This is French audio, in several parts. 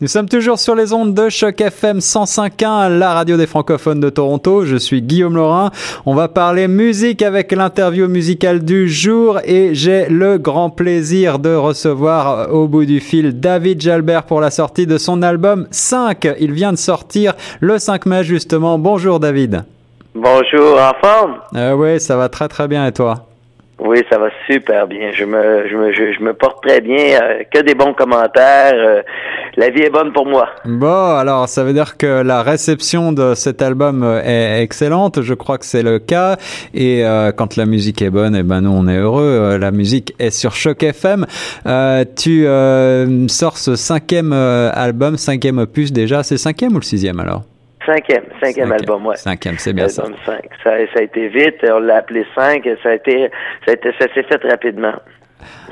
Nous sommes toujours sur les ondes de Choc FM 105.1, la radio des francophones de Toronto. Je suis Guillaume Laurin. On va parler musique avec l'interview musicale du jour et j'ai le grand plaisir de recevoir au bout du fil David Jalbert pour la sortie de son album 5. Il vient de sortir le 5 mai justement. Bonjour David. Bonjour, en forme? Euh, oui, ça va très très bien et toi? Oui, ça va super bien. Je me, je me, je, me porte très bien. Euh, que des bons commentaires. Euh, la vie est bonne pour moi. Bon, alors ça veut dire que la réception de cet album est excellente. Je crois que c'est le cas. Et euh, quand la musique est bonne, eh ben nous on est heureux. la musique est sur Choc FM. tu sors ce cinquième album, cinquième opus déjà. C'est cinquième ou le sixième alors? Cinquième, cinquième, album, ouais. Cinquième, c'est bien ça. Ça, ça a été vite, on l'a appelé cinq, ça a été, ça, a été, ça s'est fait rapidement.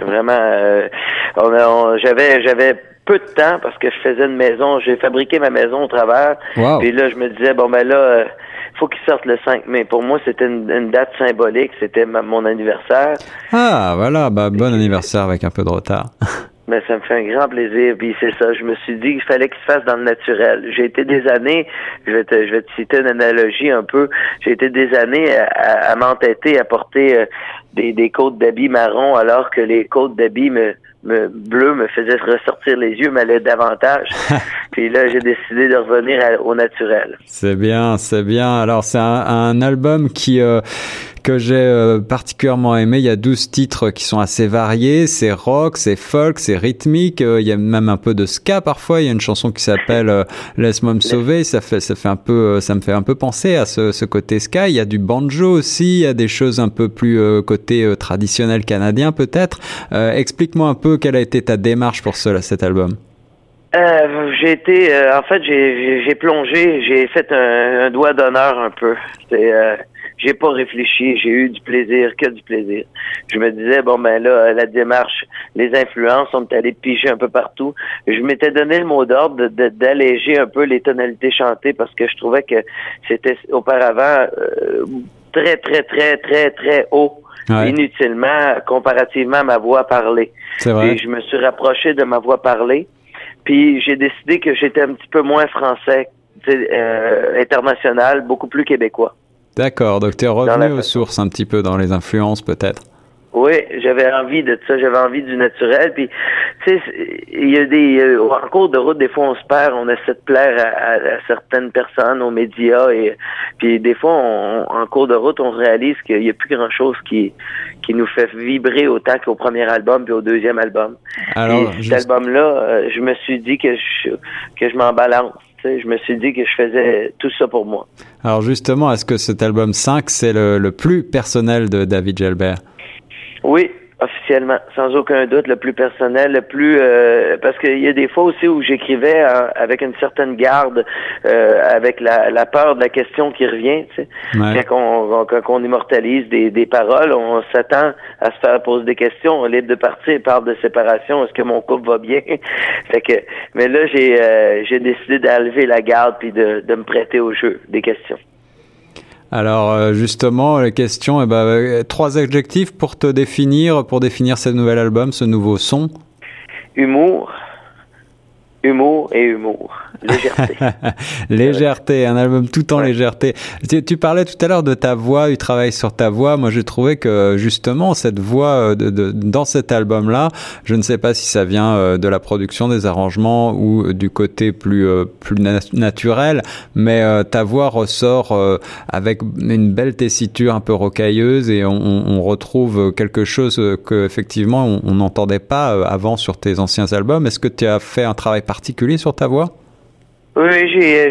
Vraiment, euh, on, j'avais, j'avais peu de temps parce que je faisais une maison, j'ai fabriqué ma maison au travers. Puis là, je me disais, bon ben là, euh, faut qu'il sorte le 5 mai. Pour moi, c'était une, date symbolique, c'était mon anniversaire. Ah, voilà, bah, bon anniversaire avec un peu de retard. Mais ça me fait un grand plaisir. Puis c'est ça, je me suis dit qu'il fallait qu'il se fasse dans le naturel. J'ai été des années, je vais te, je vais te citer une analogie un peu. J'ai été des années à, m'entêter à porter euh, des, des côtes d'habits marron alors que les côtes d'habits me, me, bleu me faisaient ressortir les yeux, m'allaient davantage. Puis là, j'ai décidé de revenir au naturel. C'est bien, c'est bien. Alors, c'est un, album qui euh, que j'ai euh, particulièrement aimé. Il y a 12 titres qui sont assez variés. C'est rock, c'est folk, c'est rythmique. Euh, il y a même un peu de ska parfois. Il y a une chanson qui s'appelle euh, Laisse-moi me sauver. Ça fait, ça fait un peu, ça me fait un peu penser à ce, ce, côté ska. Il y a du banjo aussi. Il y a des choses un peu plus côté traditionnel canadien peut-être. Explique-moi un peu quelle a été ta démarche pour ce, album. Euh, j'ai été, en fait, j'ai plongé, j'ai fait un, doigt d'honneur un peu. C'est, j'ai pas réfléchi, j'ai eu du plaisir, que du plaisir. Je me disais, bon, ben là, la démarche, les influences, on est allé piger un peu partout. Je m'étais donné le mot d'ordre d'alléger un peu les tonalités chantées parce que je trouvais que c'était auparavant euh, très, très, très, très, très haut. inutilement comparativement à ma voix parlée. Vrai. Et je me suis rapproché de ma voix parlée. Puis j'ai décidé que j'étais un petit peu moins français, euh, international, beaucoup plus québécois. D'accord, donc tu es revenu aux sources un petit peu dans les influences peut-être. Oui, j'avais envie de ça, j'avais envie du naturel. Puis, tu sais, il y a des euh, en cours de route, des fois on se perd, on essaie de plaire à, certaines personnes, aux médias, et puis des fois, en cours de route, on réalise qu'il n'y a plus grand chose qui qui nous fait vibrer autant qu'au premier album puis au deuxième album. Alors, et cet album-là, euh, je me suis dit que je que je m'en balance. Je me suis dit que je faisais tout ça pour moi. Alors justement, est-ce que cet album 5, c'est le, le plus personnel de David Gelbert? Oui, officiellement, sans aucun doute, le plus personnel, le plus euh, parce qu'il y a des fois aussi où j'écrivais euh, avec une certaine garde, euh, avec la, la, peur de la question qui revient. Tu sais. Quand, on, immortalise des, des paroles, on s'attend à se faire poser des questions. On est libre de partir, parle de séparation. Est-ce que mon couple va bien? Fait que, mais là, j'ai j'ai décidé d'enlever la garde puis de, de me prêter au jeu des questions. Alors euh, justement, la question, eh ben, euh, trois adjectifs pour te définir, pour définir ce nouvel album, ce nouveau son. Humour, humour et humour. Légèreté. légèreté, un album tout en légèreté. Tu, parlais tout à l'heure de ta voix, du travail sur ta voix. Moi, j'ai trouvé que justement, cette voix euh, de, de, dans cet album-là, je ne sais pas si ça vient euh, de la production, des arrangements ou du côté plus, euh, plus naturel, mais ta voix ressort avec une belle tessiture un peu rocailleuse et on, on retrouve quelque chose que effectivement on n'entendait pas avant sur tes anciens albums. Est-ce que tu as fait un travail particulier sur ta voix? Oui,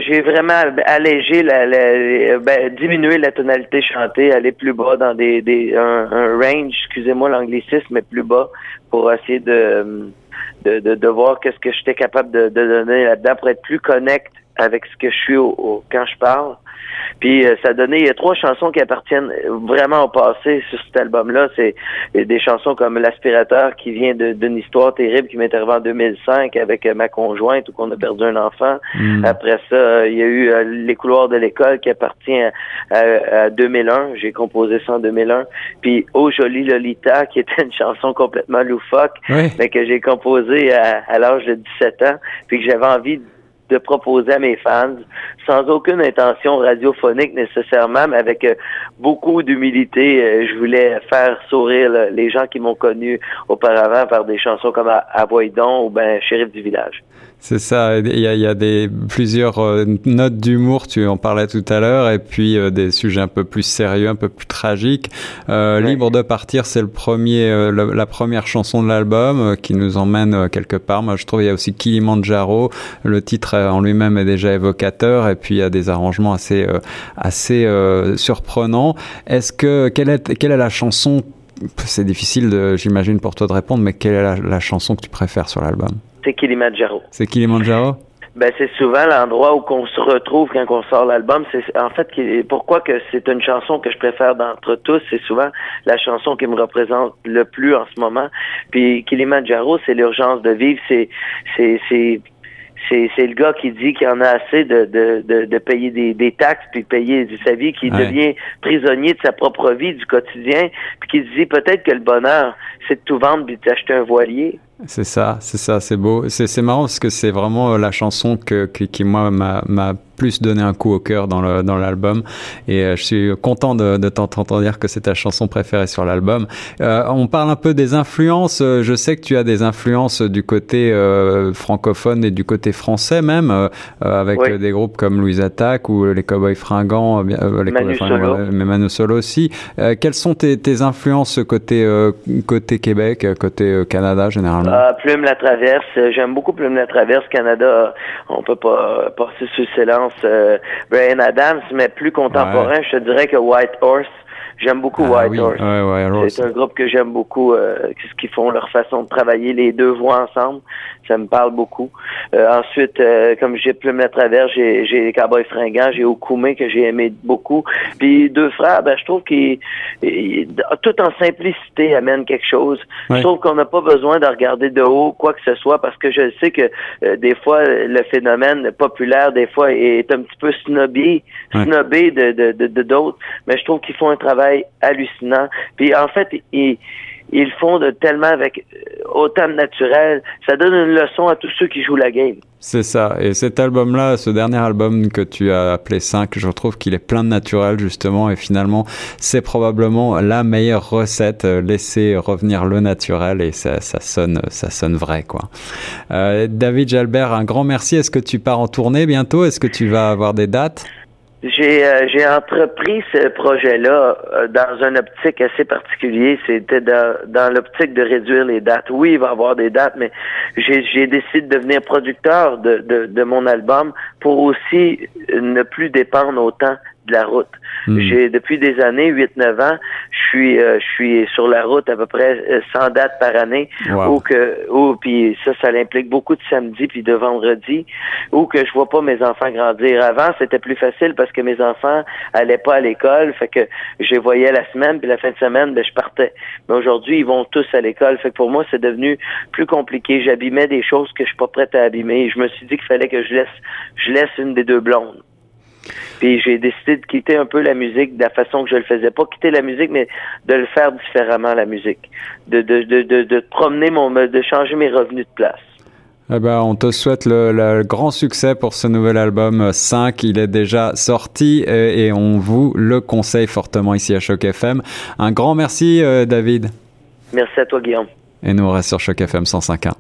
j'ai, vraiment allégé, la, la ben, diminué la tonalité chantée, aller plus bas dans des, des un, range, excusez-moi l'anglicisme, mais plus bas pour essayer de, de, de, voir qu'est-ce que j'étais capable de, de donner là-dedans pour être plus connect avec ce que je suis au, quand je parle. Puis euh, ça a donné il y a trois chansons qui appartiennent vraiment au passé sur cet album-là. C'est des chansons comme L'aspirateur qui vient d'une histoire terrible qui m'est arrivée en 2005 avec euh, ma conjointe où qu'on a perdu un enfant. Hmm. Après ça, euh, il y a eu Les couloirs de l'école qui appartient à, 2001. J'ai composé ça en 2001. Puis Oh joli Lolita qui était une chanson complètement loufoque, mais que j'ai composée à, à l'âge de 17 ans, puis que j'avais envie de proposer à mes fans, sans aucune intention radiophonique nécessairement, mais avec euh, beaucoup d'humilité. Euh, je voulais faire sourire les gens qui m'ont connu auparavant par des chansons comme Avoidon ou ben Shérif du village. C'est ça. Il y a, il y a des plusieurs euh, notes d'humour. Tu en parlais tout à l'heure, et puis euh, des sujets un peu plus sérieux, un peu plus tragiques. Euh, Libre de partir, c'est le premier, la, première chanson de l'album qui nous emmène quelque part. Moi, je trouve il y a aussi Kilimanjaro. Le titre en lui-même est déjà évocateur, et puis il y a des arrangements assez assez surprenants. Est-ce que quelle est quelle est la chanson c'est difficile, j'imagine, pour toi de répondre, mais quelle est la chanson que tu préfères sur l'album? C'est Kilimanjaro. C'est Kilimanjaro? Ben c'est souvent l'endroit où qu'on se retrouve quand on sort l'album. C'est en fait pourquoi que c'est une chanson que je préfère d'entre tous. C'est souvent la chanson qui me représente le plus en ce moment. Puis Kilimanjaro, c'est l'urgence de vivre. C'est c'est c'est c'est le gars qui dit qu'il en a assez de, de, de, payer des, des, taxes puis payer sa vie, qui devient prisonnier de sa propre vie, du quotidien, puis qui dit peut-être que le bonheur, c'est de tout vendre puis d'acheter un voilier. C'est ça, c'est ça, c'est beau. C'est marrant parce que c'est vraiment euh, la chanson que, qui, moi, m'a plus donné un coup au cœur dans le dans l'album. Et euh, je suis content de, de t'entendre dire que c'est ta chanson préférée sur l'album. Euh, on parle un peu des influences. Je sais que tu as des influences du côté euh, francophone et du côté français même, avec des groupes comme Louise Attaque ou les Cowboys Fringants, les Manu Solo. mais Manu Solo aussi. quelles sont tes, tes influences côté côté Québec, côté Canada généralement? Plume la traverse. J'aime beaucoup Plume la traverse. Canada, on peut pas passer sous silence euh, Brian Adams, mais plus contemporain, je te dirais que White Horse. J'aime beaucoup ah White Horse. c'est un groupe que j'aime beaucoup, euh, ce qu'ils font, leur façon de travailler, les deux voix ensemble ça me parle beaucoup. Euh, ensuite, euh, comme j'ai Plume à travers, j'ai, j'ai les Cowboys fringants, j'ai Okoumé que j'ai aimé beaucoup. Puis deux frères, ben, je trouve qu'ils, tout en simplicité, amènent quelque chose. Je trouve qu'on n'a pas besoin de regarder de haut quoi que ce soit parce que je sais que euh, des fois, le phénomène populaire, des fois, est un petit peu snobé, snobé de, de, de, d'autres. Mais je trouve qu'ils font un travail hallucinant. Puis en fait, ils ils font de tellement avec euh, autant de naturel. Ça donne une leçon à tous ceux qui jouent la game. C'est ça. Et cet album-là, ce dernier album que tu as appelé 5, je trouve qu'il est plein de naturel, justement. Et finalement, c'est probablement la meilleure recette. Euh, laisser revenir le naturel et ça, ça sonne, ça sonne vrai, quoi. Euh, David Jalbert, un grand merci. Est-ce que tu pars en tournée bientôt? Est-ce que tu vas avoir des dates? J'ai euh, j'ai entrepris ce projet-là euh, dans un optique assez particulier. C'était dans, dans l'optique de réduire les dates. Oui, il va y avoir des dates, mais j'ai décidé de devenir producteur de, de, de mon album pour aussi ne plus dépendre autant de la route. Hmm. J'ai depuis des années, 8-9 ans, je suis euh, je suis sur la route à peu près 100 euh, dates par année ou que ou puis ça ça implique beaucoup de samedis puis de vendredis ou que je vois pas mes enfants grandir. Avant, c'était plus facile parce que mes enfants allaient pas à l'école, fait que je les voyais la semaine puis la fin de semaine, ben je partais. Mais aujourd'hui, ils vont tous à l'école, fait que pour moi, c'est devenu plus compliqué. J'abîmais des choses que je suis pas prête à abîmer. Je me suis dit qu'il fallait que je laisse je laisse une des deux blondes. Puis j'ai décidé de quitter un peu la musique de la façon que je le faisais. Pas quitter la musique, mais de le faire différemment, la musique. De, de, de, de, de promener mon, de changer mes revenus de place. Eh ben, on te souhaite le, grand succès pour ce nouvel album 5. Il est déjà sorti et, et, on vous le conseille fortement ici à Choc FM. Un grand merci, euh, David. Merci à toi, Guillaume. Et nous, on reste sur Choc FM 105.1.